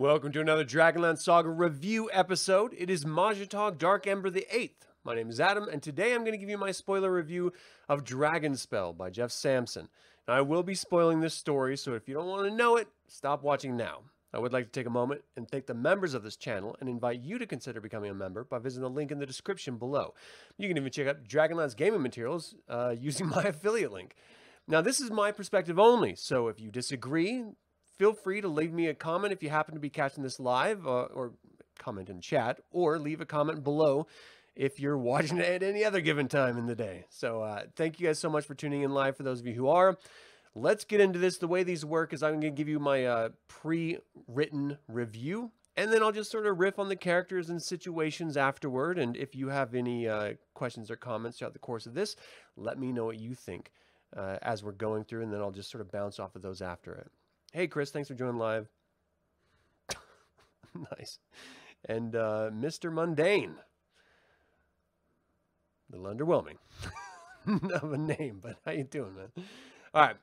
Welcome to another Dragonlance Saga review episode. It is Majetag Dark Ember the 8th. My name is Adam, and today I'm going to give you my spoiler review of Dragonspell by Jeff Sampson. Now, I will be spoiling this story, so if you don't want to know it, stop watching now. I would like to take a moment and thank the members of this channel and invite you to consider becoming a member by visiting the link in the description below. You can even check out Dragonlance gaming materials uh, using my affiliate link. Now, this is my perspective only, so if you disagree, feel free to leave me a comment if you happen to be catching this live uh, or comment in chat or leave a comment below if you're watching it at any other given time in the day. So uh, thank you guys so much for tuning in live for those of you who are. Let's get into this. The way these work is I'm going to give you my uh, pre-written review and then I'll just sort of riff on the characters and situations afterward. And if you have any uh, questions or comments throughout the course of this, let me know what you think uh, as we're going through, and then I'll just sort of bounce off of those after it. Hey, Chris, thanks for joining live. nice. And uh, Mr. Mundane. A little underwhelming of a name, but how you doing, man? All right.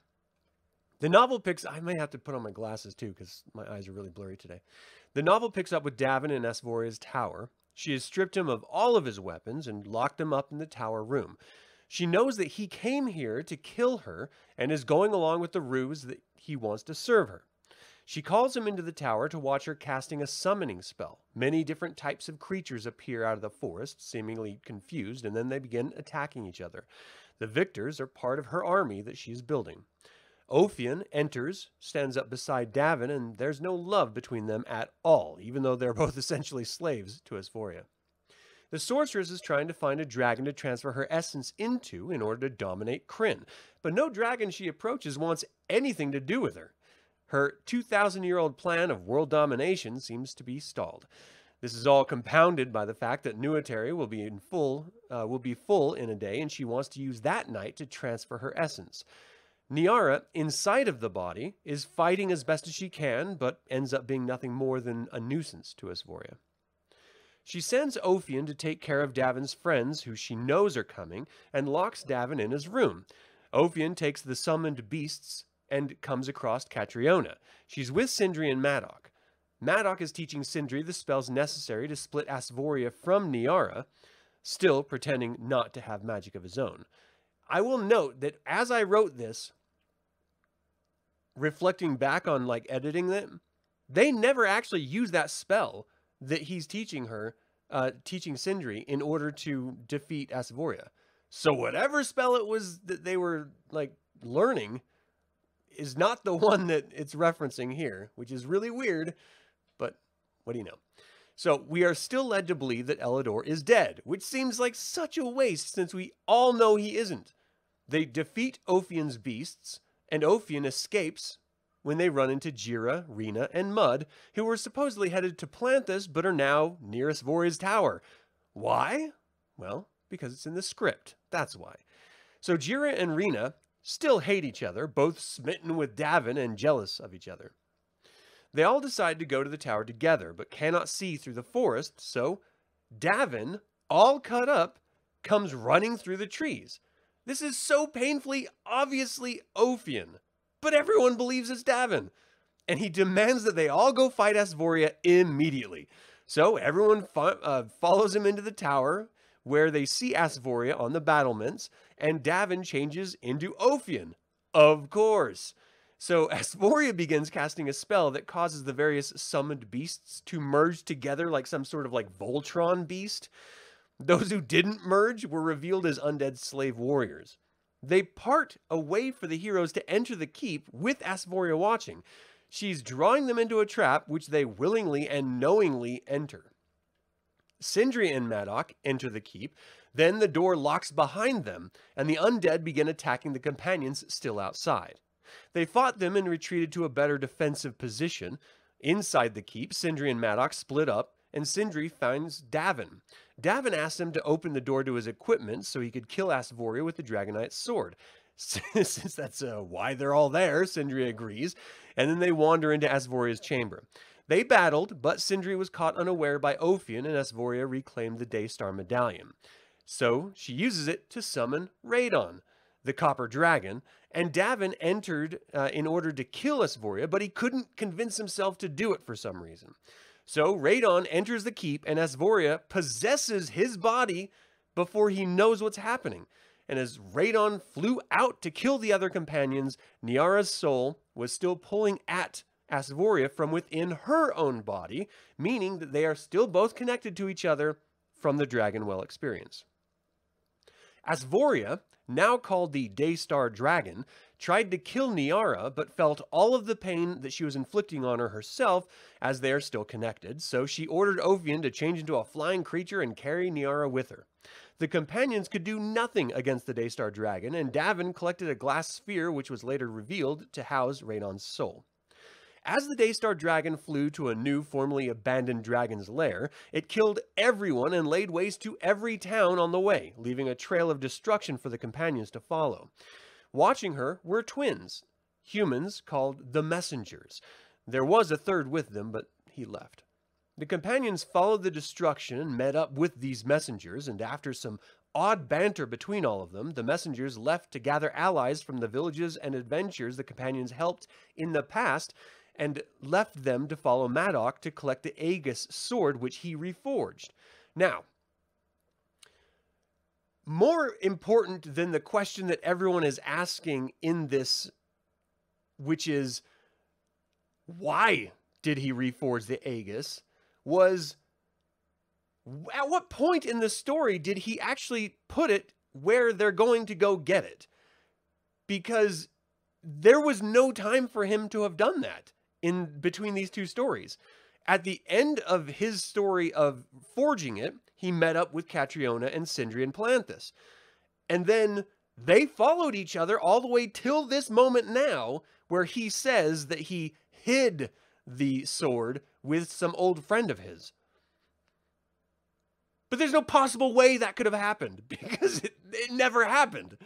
The novel picks, I may have to put on my glasses too because my eyes are really blurry today. The novel picks up with Davin in Asvoria's tower. She has stripped him of all of his weapons and locked him up in the tower room. She knows that he came here to kill her and is going along with the ruse that he wants to serve her. She calls him into the tower to watch her casting a summoning spell. Many different types of creatures appear out of the forest, seemingly confused, and then they begin attacking each other. The victors are part of her army that she is building. Ophion enters, stands up beside Davin, and there's no love between them at all, even though they're both essentially slaves to Asvoria. The sorceress is trying to find a dragon to transfer her essence into in order to dominate Krynn, but no dragon she approaches wants anything to do with her. Her 2,000 year old plan of world domination seems to be stalled. This is all compounded by the fact that Nuitari will be in full uh, will be full in a day, and she wants to use that night to transfer her essence. Niara, inside of the body, is fighting as best as she can, but ends up being nothing more than a nuisance to Asvoria. She sends Ophion to take care of Davin's friends, who she knows are coming, and locks Davin in his room. Ophion takes the summoned beasts and comes across Catriona. She's with Sindri and Madoc. Madoc is teaching Sindri the spells necessary to split Asvoria from Niara, still pretending not to have magic of his own. I will note that as I wrote this, reflecting back on like editing it, they never actually use that spell that he's teaching her, uh, teaching Sindri in order to defeat Asvoria. So whatever spell it was that they were like learning is not the one that it's referencing here, which is really weird, but what do you know? So we are still led to believe that Elidor is dead, which seems like such a waste since we all know he isn't. They defeat Ophion's beasts, and Ophion escapes when they run into Jira, Rena, and Mud, who were supposedly headed to Palanthas but are now near Asvoria's tower. Why? Well, because it's in the script. That's why. So Jira and Rena still hate each other, both smitten with Davin and jealous of each other. They all decide to go to the tower together, but cannot see through the forest, so Davin, all cut up, comes running through the trees. This is so painfully, obviously Ophion but everyone believes it's Davin. And he demands that they all go fight Asvoria immediately. So everyone fo- uh, follows him into the tower where they see Asvoria on the battlements, and Davin changes into Ophion. Of course. So Asvoria begins casting a spell that causes the various summoned beasts to merge together like some sort of like Voltron beast. Those who didn't merge were revealed as undead slave warriors. They part a way for the heroes to enter the keep with Asvoria watching. She's drawing them into a trap which they willingly and knowingly enter. Sindri and Madoc enter the keep, then the door locks behind them, and the undead begin attacking the companions still outside. They fought them and retreated to a better defensive position. Inside the keep, Sindri and Madoc split up, and Sindri finds Davin. Davin asks him to open the door to his equipment so he could kill Asvoria with the Dragonite sword. Since that's uh, why they're all there, Sindri agrees, and then they wander into Asvoria's chamber. They battled, but Sindri was caught unaware by Ophion, and Asvoria reclaimed the Daystar Medallion. So she uses it to summon Radon. the copper dragon, and Davin entered uh, in order to kill Asvoria, but he couldn't convince himself to do it for some reason. So Radon enters the keep, and Asvoria possesses his body before he knows what's happening. And as Radon flew out to kill the other companions, Niara's soul was still pulling at Asvoria from within her own body, meaning that they are still both connected to each other from the Dragon Well experience. Asvoria, now called the Daystar Dragon, tried to kill Niara, but felt all of the pain that she was inflicting on her herself as they are still connected, so she ordered Ophion to change into a flying creature and carry Niara with her. The companions could do nothing against the Daystar Dragon, and Davin collected a glass sphere which was later revealed to house Radon's soul. As the Daystar Dragon flew to a new, formerly abandoned dragon's lair, it killed everyone and laid waste to every town on the way, leaving a trail of destruction for the companions to follow. Watching her were twins, humans called the Messengers. There was a third with them, but he left. The companions followed the destruction and met up with these messengers, and after some odd banter between all of them, the messengers left to gather allies from the villages and adventures the companions helped in the past, and left them to follow Madoc to collect the Aegis sword, which he reforged. Now, more important than the question that everyone is asking in this, which is, why did he reforge the Aegis? was at what point in the story did he actually put it where they're going to go get it? Because there was no time for him to have done that in between these two stories. At the end of his story of forging it, he met up with Catriona and Sindri and Palanthas. And then they followed each other all the way till this moment now, where he says that he hid the sword with some old friend of his. But there's no possible way that could have happened because it, it never happened.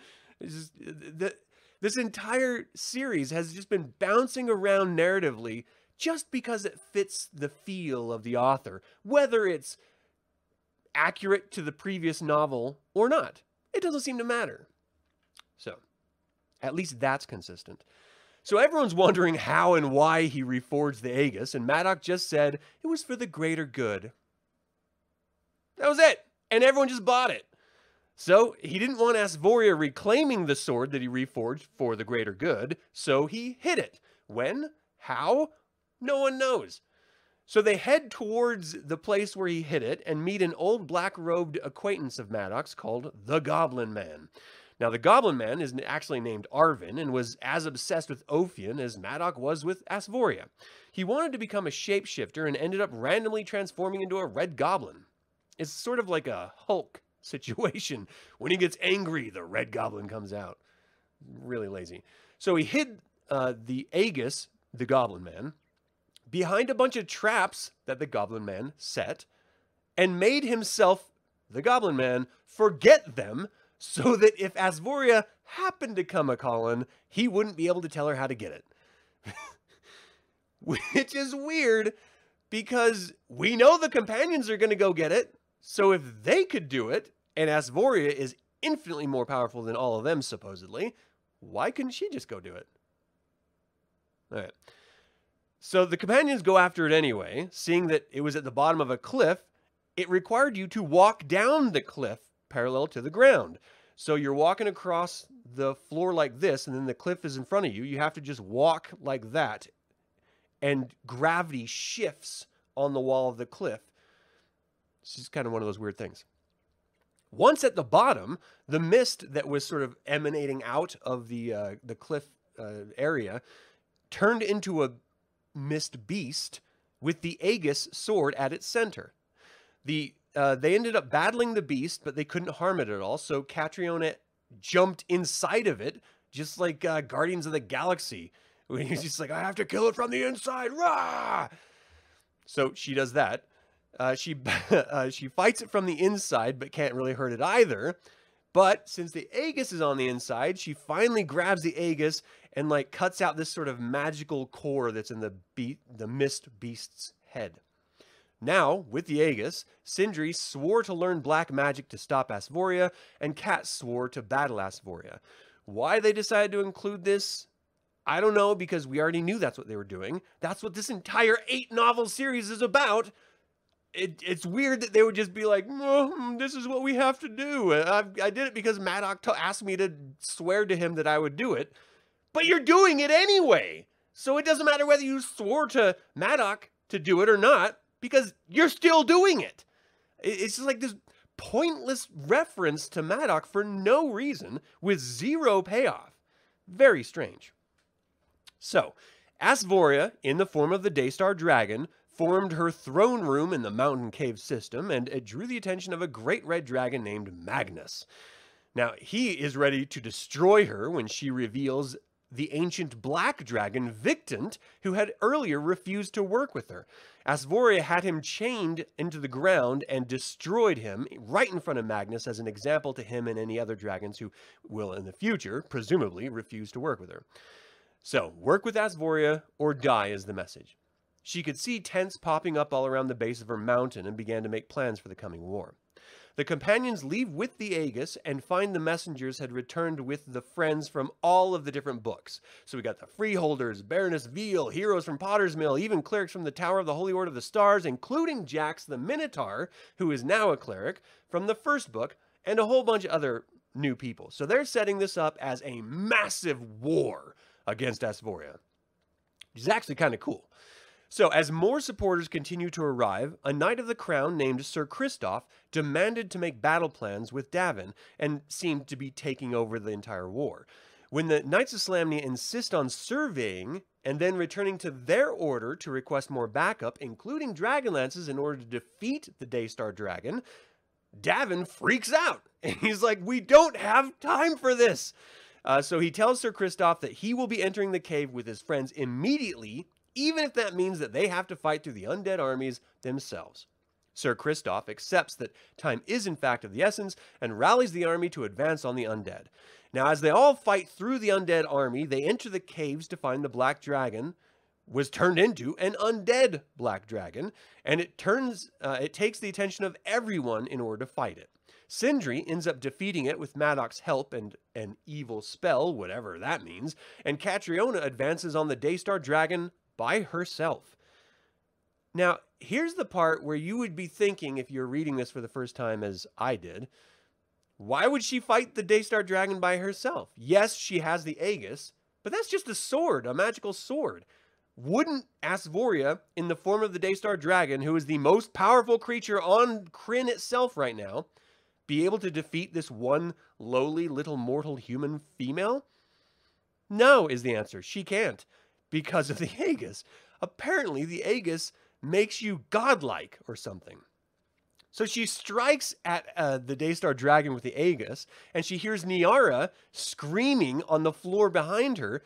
Just, the, this entire series has just been bouncing around narratively just because it fits the feel of the author, whether it's accurate to the previous novel or not. It doesn't seem to matter. So, at least that's consistent. So everyone's wondering how and why he reforged the Aegis, and Madoc just said it was for the greater good. That was it, and everyone just bought it. So he didn't want Asvoria reclaiming the sword that he reforged for the greater good, so he hid it. When? How? No one knows. So they head towards the place where he hid it and meet an old black-robed acquaintance of Madoc called the Goblin Man. Now, the Goblin Man is actually named Arvin and was as obsessed with Ophion as Madoc was with Asvoria. He wanted to become a shapeshifter and ended up randomly transforming into a red goblin. It's sort of like a Hulk situation. When he gets angry, the red goblin comes out. Really lazy. So he hid uh, the Aegis, the Goblin Man, behind a bunch of traps that the Goblin Man set and made himself, the Goblin Man, forget them so that if Asvoria happened to come a calling, he wouldn't be able to tell her how to get it. Which is weird because we know the companions are going to go get it. So if they could do it, and Asvoria is infinitely more powerful than all of them, supposedly, why couldn't she just go do it? All right. So the companions go after it anyway, seeing that it was at the bottom of a cliff. It required you to walk down the cliff parallel to the ground. So you're walking across the floor like this, and then the cliff is in front of you. You have to just walk like that, and gravity shifts on the wall of the cliff. It's just kind of one of those weird things. Once at the bottom, the mist that was sort of emanating out of the uh, the cliff uh, area turned into a mist beast with the Aegis sword at its center. The uh, they ended up battling the beast, but they couldn't harm it at all. So Catriona jumped inside of it, just like uh, Guardians of the Galaxy. When he's just like, I have to kill it from the inside. Rah! So she does that. Uh, she uh, she fights it from the inside, but can't really hurt it either. But since the Aegis is on the inside, she finally grabs the Aegis and like cuts out this sort of magical core that's in the beat the mist beast's head. Now, with the Aegis, Sindri swore to learn black magic to stop Asvoria, and Kat swore to battle Asvoria. Why they decided to include this, I don't know, because we already knew that's what they were doing. That's what this entire eight novel series is about. It, it's weird that they would just be like, oh, this is what we have to do. I, I did it because Madoc asked me to swear to him that I would do it. But you're doing it anyway. So it doesn't matter whether you swore to Madoc to do it or not, because you're still doing it. It's just like this pointless reference to Madoc for no reason with zero payoff. Very strange. So, Asvoria, in the form of the Daystar Dragon, formed her throne room in the mountain cave system, and it drew the attention of a great red dragon named Magnus. Now, he is ready to destroy her when she reveals the ancient black dragon Victant, who had earlier refused to work with her. Asvoria had him chained into the ground and destroyed him right in front of Magnus as an example to him and any other dragons who will in the future, presumably, refuse to work with her. So, work with Asvoria or die is the message. She could see tents popping up all around the base of her mountain and began to make plans for the coming war. The companions leave with the Aegis and find the messengers had returned with the friends from all of the different books. So we got the Freeholders, Baroness Veal, heroes from Potter's Mill, even clerics from the Tower of the Holy Order of the Stars, including Jax the Minotaur, who is now a cleric from the first book, and a whole bunch of other new people. So they're setting this up as a massive war against Asvoria. Which is actually kind of cool. So, as more supporters continue to arrive, a Knight of the Crown named Sir Christoph demanded to make battle plans with Davin and seemed to be taking over the entire war. When the Knights of Solamnia insist on surveying and then returning to their order to request more backup, including dragon lances, in order to defeat the Daystar Dragon, Davin freaks out. And he's like, We don't have time for this. Uh, so he tells Sir Christoph that he will be entering the cave with his friends immediately even if that means that they have to fight through the undead armies themselves. Sir Christoph accepts that time is in fact of the essence and rallies the army to advance on the undead. Now, as they all fight through the undead army, they enter the caves to find the black dragon was turned into an undead black dragon, and it turns uh, it takes the attention of everyone in order to fight it. Sindri ends up defeating it with Madoc's help and an evil spell, whatever that means, and Catriona advances on the Daystar Dragon by herself. Now, here's the part where you would be thinking, if you're reading this for the first time, as I did, why would she fight the Daystar Dragon by herself? Yes, she has the Aegis, but that's just a sword, a magical sword. Wouldn't Asvoria, in the form of the Daystar Dragon, who is the most powerful creature on Krynn itself right now, be able to defeat this one lowly little mortal human female? No, is the answer. She can't because of the Aegis. Apparently, the Aegis makes you godlike or something. So she strikes at uh, the Daystar Dragon with the Aegis, and she hears Niara screaming on the floor behind her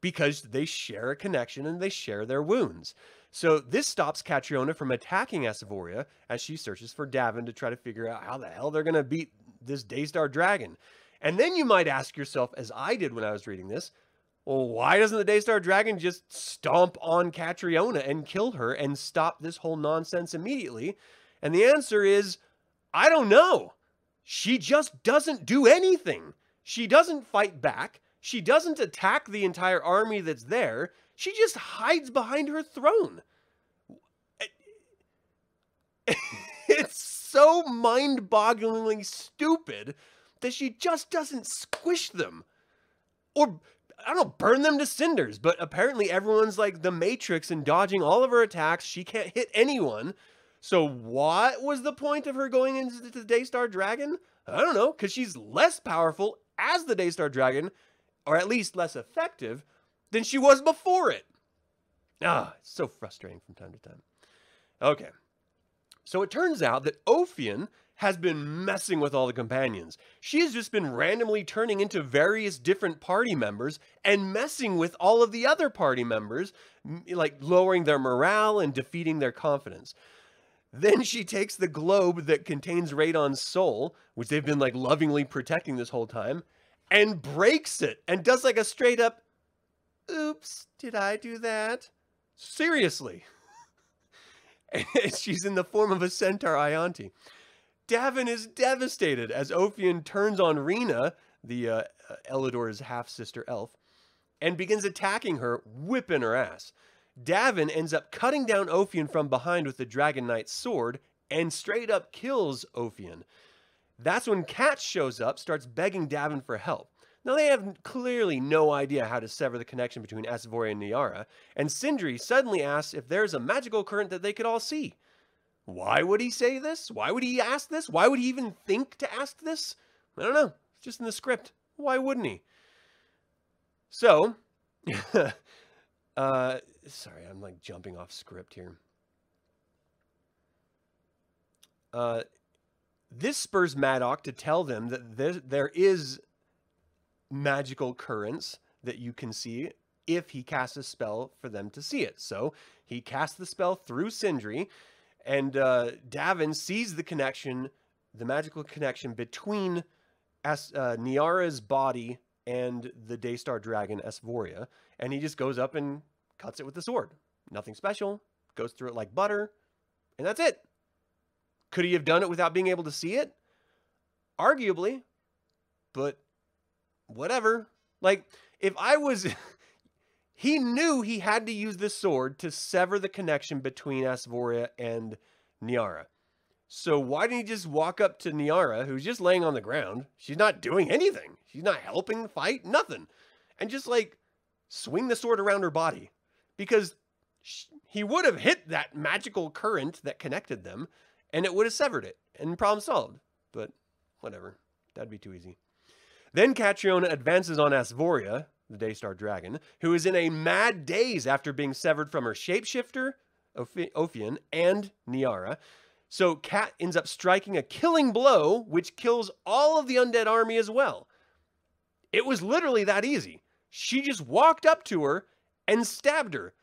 because they share a connection and they share their wounds. So this stops Catriona from attacking Asvoria as she searches for Davin to try to figure out how the hell they're going to beat this Daystar Dragon. And then you might ask yourself, as I did when I was reading this, well, why doesn't the Daystar Dragon just stomp on Catriona and kill her and stop this whole nonsense immediately? And the answer is, I don't know. She just doesn't do anything. She doesn't fight back. She doesn't attack the entire army that's there. She just hides behind her throne. it's so mind bogglingly stupid that she just doesn't squish them. Or I don't know, burn them to cinders. But apparently everyone's like the Matrix and dodging all of her attacks. She can't hit anyone. So what was the point of her going into the Daystar Dragon? I don't know, because she's less powerful as the Daystar Dragon, or at least less effective, than she was before it. Ah, it's so frustrating from time to time. Okay. So it turns out that Ophion has been messing with all the companions. She has just been randomly turning into various different party members and messing with all of the other party members, like lowering their morale and defeating their confidence. Then she takes the globe that contains Radon's soul, which they've been like lovingly protecting this whole time, and breaks it and does like a straight up, oops, did I do that? Seriously. she's in the form of a centaur Ianti. Davin is devastated as Ophion turns on Rena, the uh, Elidor's half sister elf, and begins attacking her, whipping her ass. Davin ends up cutting down Ophion from behind with the Dragon Knight's sword and straight up kills Ophion. That's when Cat shows up, starts begging Davin for help. Now, they have clearly no idea how to sever the connection between Asvoria and Niara, and Sindri suddenly asks if there's a magical current that they could all see. Why would he say this? Why would he ask this? Why would he even think to ask this? I don't know. It's just in the script. Why wouldn't he? So, uh, sorry, I'm like jumping off script here. Uh, this spurs Madoc to tell them that there, there is magical currents that you can see if he casts a spell for them to see it. So he casts the spell through Sindri, and uh, Davin sees the connection, the magical connection between As- uh, Niara's body and the Daystar dragon Asvoria, and he just goes up and cuts it with the sword. Nothing special, goes through it like butter, and that's it. Could he have done it without being able to see it? Arguably, but whatever. Like, if I was. he knew he had to use this sword to sever the connection between Asvoria and Niara. So why didn't he just walk up to Niara, who's just laying on the ground? She's not doing anything. She's not helping the fight, nothing. And just like swing the sword around her body. Because he would have hit that magical current that connected them and it would have severed it and problem solved. But whatever. That'd be too easy. Then Catriona advances on Asvoria, the Daystar Dragon, who is in a mad daze after being severed from her shapeshifter, Ophion, and Niara. So Kat ends up striking a killing blow, which kills all of the undead army as well. It was literally that easy. She just walked up to her and stabbed her.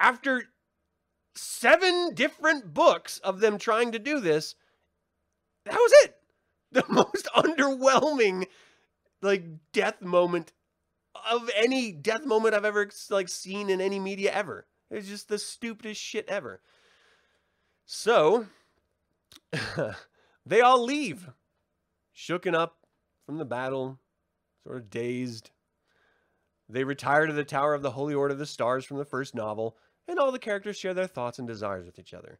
After seven different books of them trying to do this, that was it. The most underwhelming like death moment of any death moment I've ever like seen in any media ever. It's just the stupidest shit ever. So they all leave, shooken up from the battle, sort of dazed. They retire to the Tower of the Holy Order of the Stars from the first novel, and all the characters share their thoughts and desires with each other.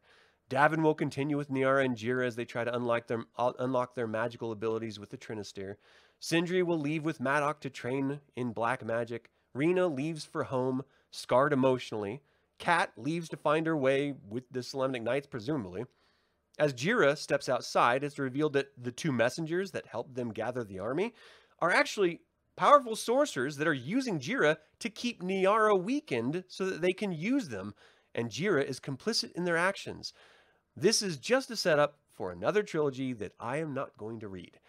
Davin will continue with Niara and Jira as they try to unlock their, uh, unlock their magical abilities with the Trinister. Sindri will leave with Madoc to train in black magic. Rena leaves for home, scarred emotionally. Kat leaves to find her way with the Solamnic Knights, presumably. As Jira steps outside, it's revealed that the two messengers that helped them gather the army are actually powerful sorcerers that are using Jira to keep Niara weakened so that they can use them, and Jira is complicit in their actions. This is just a setup for another trilogy that I am not going to read.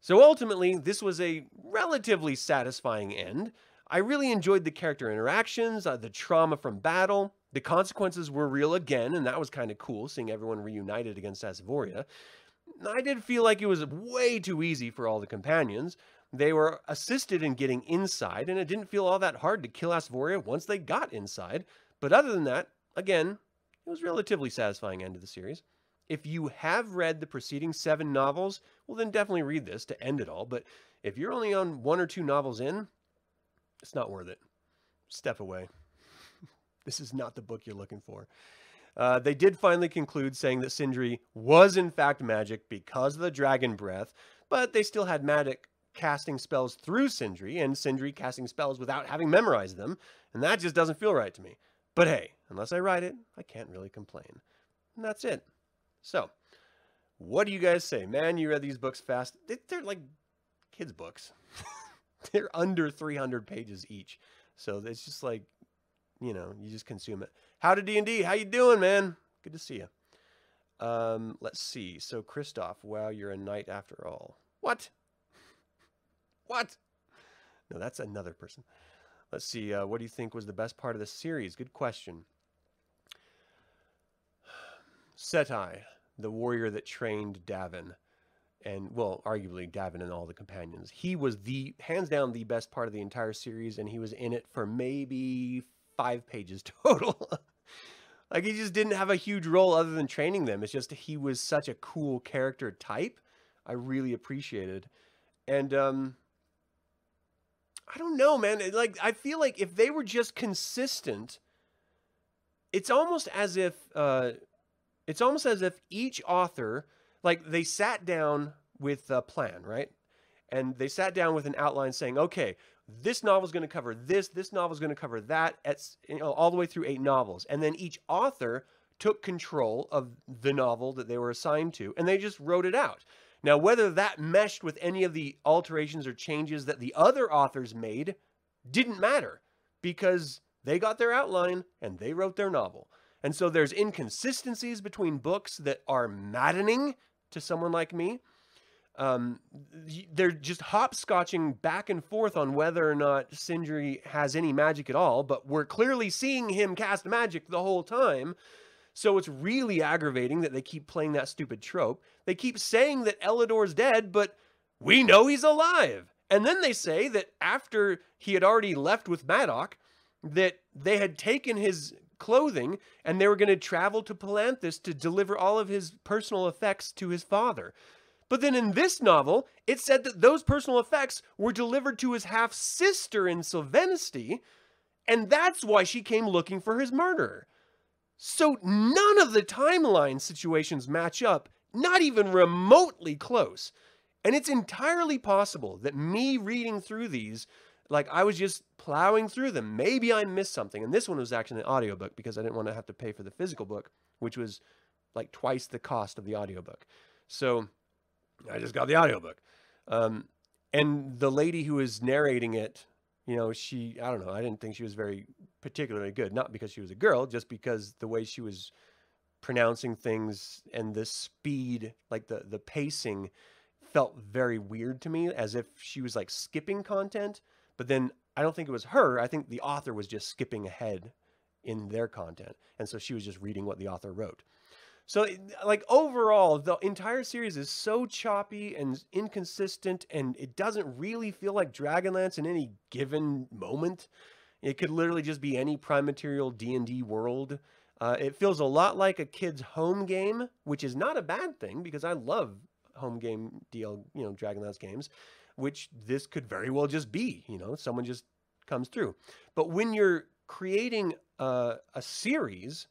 So ultimately, this was a relatively satisfying end. I really enjoyed the character interactions, uh, the trauma from battle. The consequences were real again, and that was kind of cool, seeing everyone reunited against Asvoria. I did feel like it was way too easy for all the companions. They were assisted in getting inside, and it didn't feel all that hard to kill Asvoria once they got inside. But other than that, again, it was relatively satisfying end of the series. If you have read the preceding seven novels, well, then definitely read this to end it all. But if you're only on one or two novels in, it's not worth it. Step away. this is not the book you're looking for. Uh, they did finally conclude saying that Sindri was in fact magic because of the dragon breath, but they still had magic casting spells through Sindri and Sindri casting spells without having memorized them, and that just doesn't feel right to me. But hey, unless I write it, I can't really complain. And that's it. So, what do you guys say? Man, you read these books fast. They're like kids' books. They're under 300 pages each. So it's just like, you know, you just consume it. How to D&D? How you doing, man? Good to see you. Um, let's see. So Christoph, wow, you're a knight after all. What? What? No, that's another person. Let's see. Uh, what do you think was the best part of the series? Good question. Setai, the warrior that trained Davin, and well, arguably Davin and all the companions. He was the hands down the best part of the entire series, and he was in it for maybe five pages total. like he just didn't have a huge role other than training them. It's just he was such a cool character type. I really appreciated. And um, I don't know, man. Like I feel like if they were just consistent, it's almost as if uh, it's almost as if each author, like they sat down with a plan, right? And they sat down with an outline saying, okay, this novel is going to cover this, this novel is going to cover that, at, you know, all the way through eight novels. And then each author took control of the novel that they were assigned to, and they just wrote it out. Now, whether that meshed with any of the alterations or changes that the other authors made didn't matter because they got their outline and they wrote their novel. And so there's inconsistencies between books that are maddening to someone like me. Um, they're just hopscotching back and forth on whether or not Sindri has any magic at all, but we're clearly seeing him cast magic the whole time. So it's really aggravating that they keep playing that stupid trope. They keep saying that Elidor's dead, but we know he's alive. And then they say that after he had already left with Madoc, that they had taken his clothing and they were going to travel to Palanthas to deliver all of his personal effects to his father. But then in this novel, it said that those personal effects were delivered to his half sister in Silvanesti, and that's why she came looking for his murderer. So none of the timeline situations match up, not even remotely close. And it's entirely possible that me reading through these, like I was just plowing through them, maybe I missed something. And this one was actually an audiobook because I didn't want to have to pay for the physical book, which was like twice the cost of the audiobook. So I just got the audiobook. Um, and the lady who was narrating it you know, she, I don't know, I didn't think she was very particularly good. Not because she was a girl, just because the way she was pronouncing things and the speed, like the, the pacing felt very weird to me, as if she was like skipping content. But then I don't think it was her. I think the author was just skipping ahead in their content. And so she was just reading what the author wrote. So, like, overall, the entire series is so choppy and inconsistent, and it doesn't really feel like Dragonlance in any given moment. It could literally just be any prime material D&D world. Uh, it feels a lot like a kid's home game, which is not a bad thing because I love home game DL, you know, Dragonlance games, which this could very well just be, you know, someone just comes through. But when you're creating a, a series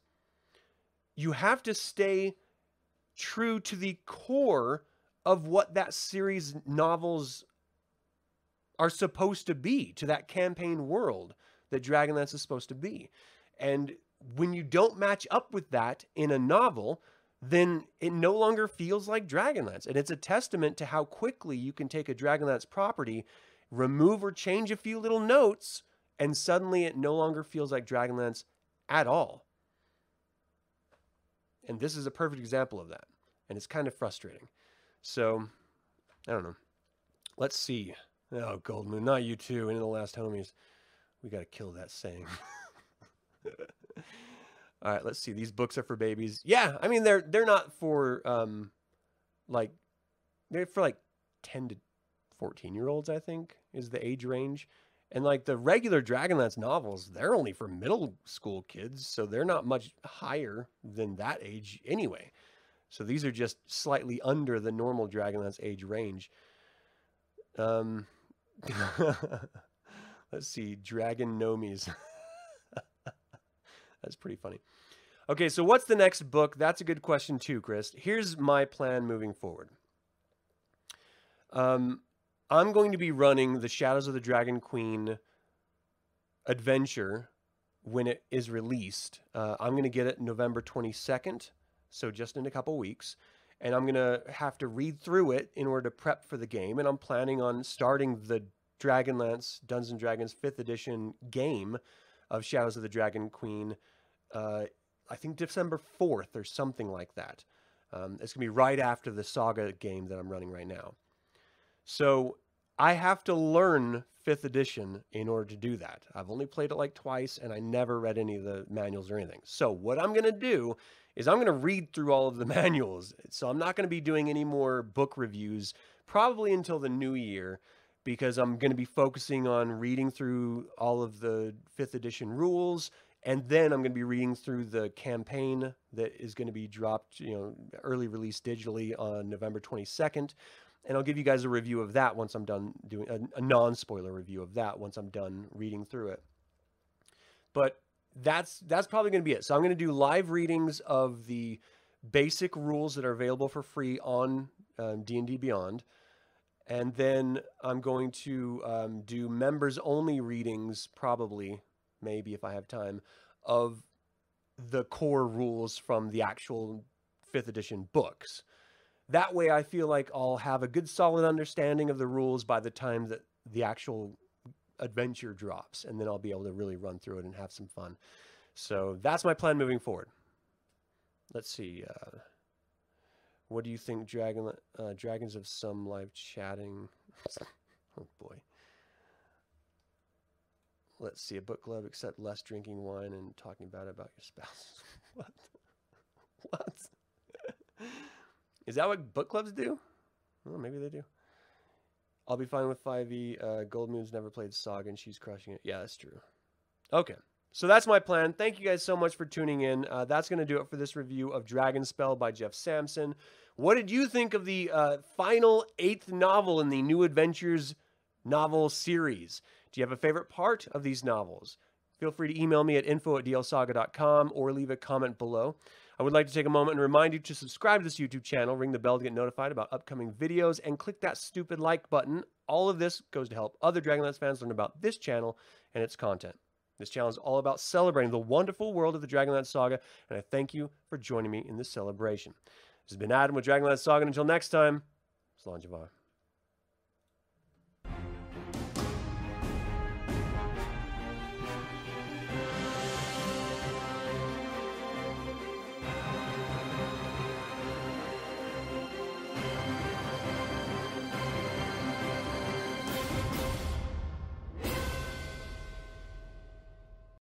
you have to stay true to the core of what that series novels are supposed to be, to that campaign world that Dragonlance is supposed to be. And when you don't match up with that in a novel, then it no longer feels like Dragonlance. And it's a testament to how quickly you can take a Dragonlance property, remove or change a few little notes, and suddenly it no longer feels like Dragonlance at all. And this is a perfect example of that. And it's kind of frustrating. So, I don't know. Let's see. Oh, Gold Moon, not you too. Into the last homies. We got to kill that saying. All right, let's see. These books are for babies. Yeah, I mean they're they're not for um like they're for like 10 to 14 year olds, I think, is the age range. And like the regular Dragonlance novels, they're only for middle school kids, so they're not much higher than that age anyway. So these are just slightly under the normal Dragonlance age range. Um, let's see, Dragon Nomies. That's pretty funny. Okay, so what's the next book? That's a good question too, Chris. Here's my plan moving forward. Um, I'm going to be running the Shadows of the Dragon Queen adventure when it is released. Uh, I'm going to get it November 22nd, so just in a couple weeks. And I'm going to have to read through it in order to prep for the game. And I'm planning on starting the Dragonlance Dungeons and Dragons 5th edition game of Shadows of the Dragon Queen, uh, I think December 4th or something like that. Um, it's going to be right after the Saga game that I'm running right now. So I have to learn fifth edition in order to do that. I've only played it like twice and I never read any of the manuals or anything. So what I'm going to do is I'm going to read through all of the manuals. So I'm not going to be doing any more book reviews probably until the new year because I'm going to be focusing on reading through all of the fifth edition rules and then I'm going to be reading through the campaign that is going to be dropped, you know, early release digitally on November 22nd and I'll give you guys a review of that once I'm done doing a, a non-spoiler review of that once I'm done reading through it. But that's that's probably going to be it. So I'm going to do live readings of the basic rules that are available for free on um, D&D Beyond. And then I'm going to um, do members only readings, probably, maybe if I have time, of the core rules from the actual fifth edition books. That way, I feel like I'll have a good solid understanding of the rules by the time that the actual adventure drops, and then I'll be able to really run through it and have some fun. So that's my plan moving forward. Let's see. Uh, what do you think, Dragon uh, Dragons of Some live chatting? oh boy. Let's see. A book club, except less drinking wine and talking bad about your spouse. what? what? Is that what book clubs do? Well, maybe they do. I'll be fine with 5e. Uh, Gold Moon's never played Saga and she's crushing it. Yeah, that's true. Okay. So that's my plan. Thank you guys so much for tuning in. Uh, that's going to do it for this review of Dragonspell by Jeff Sampson. What did you think of the uh, final eighth novel in the New Adventures novel series? Do you have a favorite part of these novels? Feel free to email me at info at dlsaga.com or leave a comment below. I would like to take a moment and remind you to subscribe to this YouTube channel, ring the bell to get notified about upcoming videos, and click that stupid like button. All of this goes to help other Dragonlance fans learn about this channel and its content. This channel is all about celebrating the wonderful world of the Dragonlance Saga, and I thank you for joining me in this celebration. This has been Adam with Dragonlance Saga. and Until next time, Slán